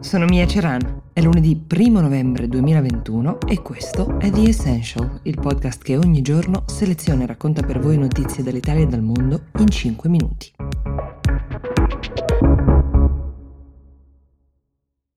sono Mia Ceran. È lunedì 1 novembre 2021 e questo è The Essential, il podcast che ogni giorno seleziona e racconta per voi notizie dall'Italia e dal mondo in 5 minuti.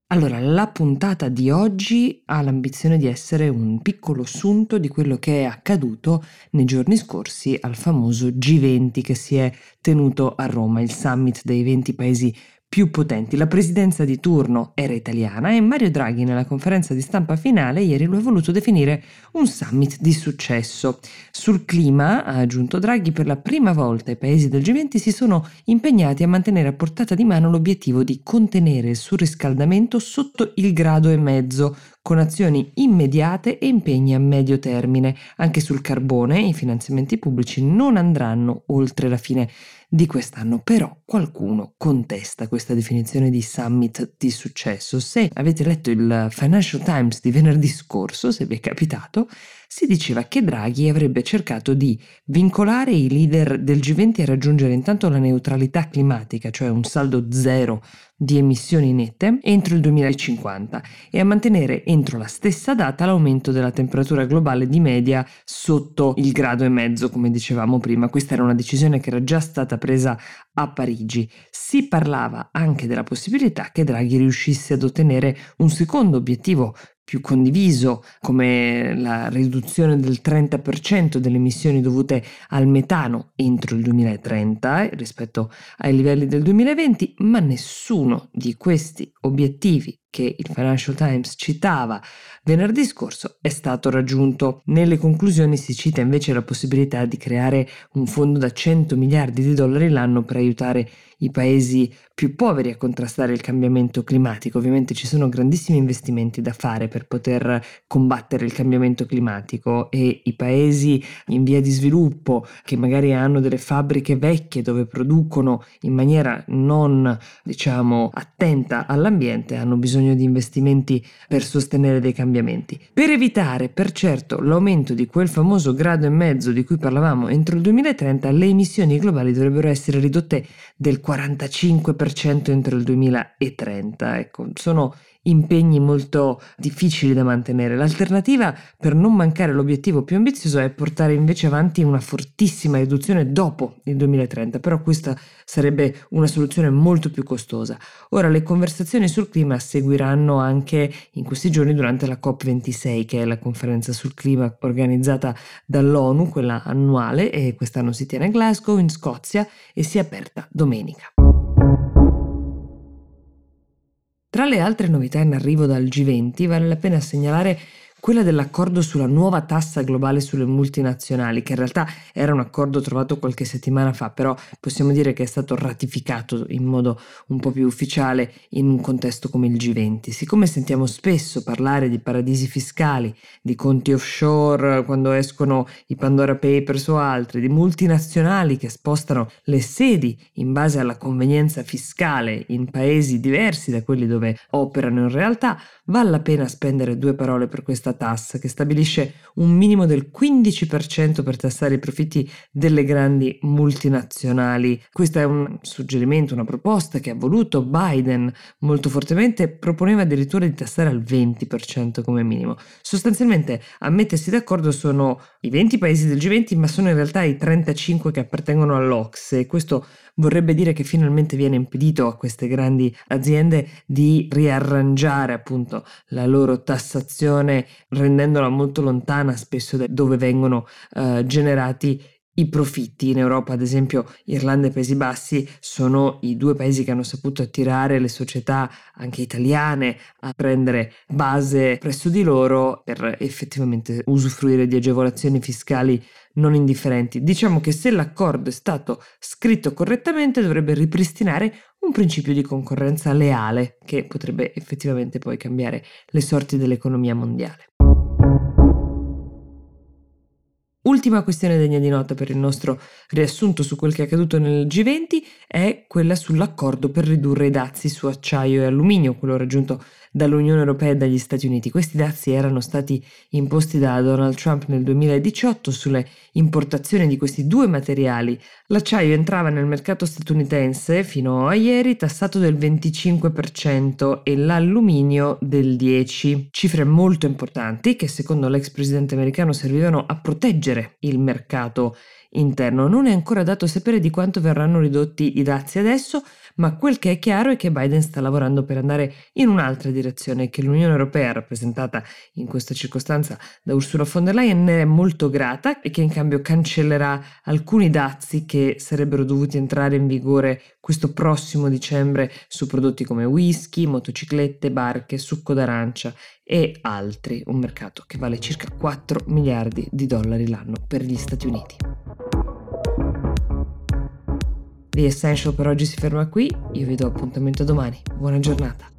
Allora, la puntata di oggi ha l'ambizione di essere un piccolo assunto di quello che è accaduto nei giorni scorsi al famoso G20 che si è tenuto a Roma, il summit dei 20 paesi più potenti. La presidenza di turno era italiana e Mario Draghi nella conferenza di stampa finale ieri lo ha voluto definire un summit di successo. Sul clima, ha aggiunto Draghi, per la prima volta i paesi del G20 si sono impegnati a mantenere a portata di mano l'obiettivo di contenere il surriscaldamento sotto il grado e mezzo, con azioni immediate e impegni a medio termine. Anche sul carbone i finanziamenti pubblici non andranno oltre la fine di quest'anno, però qualcuno contesta questa definizione di summit di successo. Se avete letto il Financial Times di venerdì scorso, se vi è capitato, si diceva che Draghi avrebbe cercato di vincolare i leader del G20 a raggiungere intanto la neutralità climatica, cioè un saldo zero di emissioni nette entro il 2050 e a mantenere entro la stessa data l'aumento della temperatura globale di media sotto il grado e mezzo, come dicevamo prima. Questa era una decisione che era già stata presa a Parigi. Si parlava anche della possibilità che Draghi riuscisse ad ottenere un secondo obiettivo più condiviso come la riduzione del 30% delle emissioni dovute al metano entro il 2030 eh, rispetto ai livelli del 2020, ma nessuno di questi obiettivi che il Financial Times citava venerdì scorso è stato raggiunto. Nelle conclusioni si cita invece la possibilità di creare un fondo da 100 miliardi di dollari l'anno per aiutare i paesi più poveri a contrastare il cambiamento climatico. Ovviamente ci sono grandissimi investimenti da fare per poter combattere il cambiamento climatico e i paesi in via di sviluppo che magari hanno delle fabbriche vecchie dove producono in maniera non diciamo attenta all'ambiente hanno bisogno di investimenti per sostenere dei cambiamenti. Per evitare, per certo, l'aumento di quel famoso grado e mezzo di cui parlavamo entro il 2030, le emissioni globali dovrebbero essere ridotte del 45% entro il 2030. Ecco, sono impegni molto difficili da mantenere. L'alternativa per non mancare l'obiettivo più ambizioso è portare invece avanti una fortissima riduzione dopo il 2030, però questa sarebbe una soluzione molto più costosa. Ora le conversazioni sul clima seguiranno anche in questi giorni durante la COP26, che è la conferenza sul clima organizzata dall'ONU, quella annuale, e quest'anno si tiene a Glasgow, in Scozia, e si è aperta domenica. Tra le altre novità in arrivo dal G20 vale la pena segnalare quella dell'accordo sulla nuova tassa globale sulle multinazionali, che in realtà era un accordo trovato qualche settimana fa, però possiamo dire che è stato ratificato in modo un po' più ufficiale in un contesto come il G20. Siccome sentiamo spesso parlare di paradisi fiscali, di conti offshore quando escono i Pandora Papers o altri, di multinazionali che spostano le sedi in base alla convenienza fiscale in paesi diversi da quelli dove operano in realtà, vale la pena spendere due parole per questa questa tassa che stabilisce un minimo del 15% per tassare i profitti delle grandi multinazionali. Questo è un suggerimento, una proposta che ha voluto Biden molto fortemente, proponeva addirittura di tassare al 20% come minimo. Sostanzialmente a mettersi d'accordo sono i 20 paesi del G20, ma sono in realtà i 35 che appartengono all'Ocse. Questo vorrebbe dire che finalmente viene impedito a queste grandi aziende di riarrangiare appunto la loro tassazione rendendola molto lontana spesso da dove vengono uh, generati i profitti in Europa, ad esempio Irlanda e Paesi Bassi, sono i due paesi che hanno saputo attirare le società anche italiane a prendere base presso di loro per effettivamente usufruire di agevolazioni fiscali non indifferenti. Diciamo che se l'accordo è stato scritto correttamente dovrebbe ripristinare un principio di concorrenza leale che potrebbe effettivamente poi cambiare le sorti dell'economia mondiale. Ultima questione degna di nota per il nostro riassunto su quel che è accaduto nel G20 è quella sull'accordo per ridurre i dazi su acciaio e alluminio, quello raggiunto dall'Unione Europea e dagli Stati Uniti. Questi dazi erano stati imposti da Donald Trump nel 2018 sulle importazioni di questi due materiali. L'acciaio entrava nel mercato statunitense fino a ieri tassato del 25% e l'alluminio del 10%, cifre molto importanti che secondo l'ex presidente americano servivano a proteggere il mercato interno. Non è ancora dato sapere di quanto verranno ridotti i dazi adesso, ma quel che è chiaro è che Biden sta lavorando per andare in un'altra direzione che l'Unione Europea, rappresentata in questa circostanza da Ursula von der Leyen, ne è molto grata e che in cambio cancellerà alcuni dazi che sarebbero dovuti entrare in vigore questo prossimo dicembre su prodotti come whisky, motociclette, barche, succo d'arancia e altri, un mercato che vale circa 4 miliardi di dollari l'anno per gli Stati Uniti. The Essential per oggi si ferma qui, io vi do appuntamento domani. Buona giornata.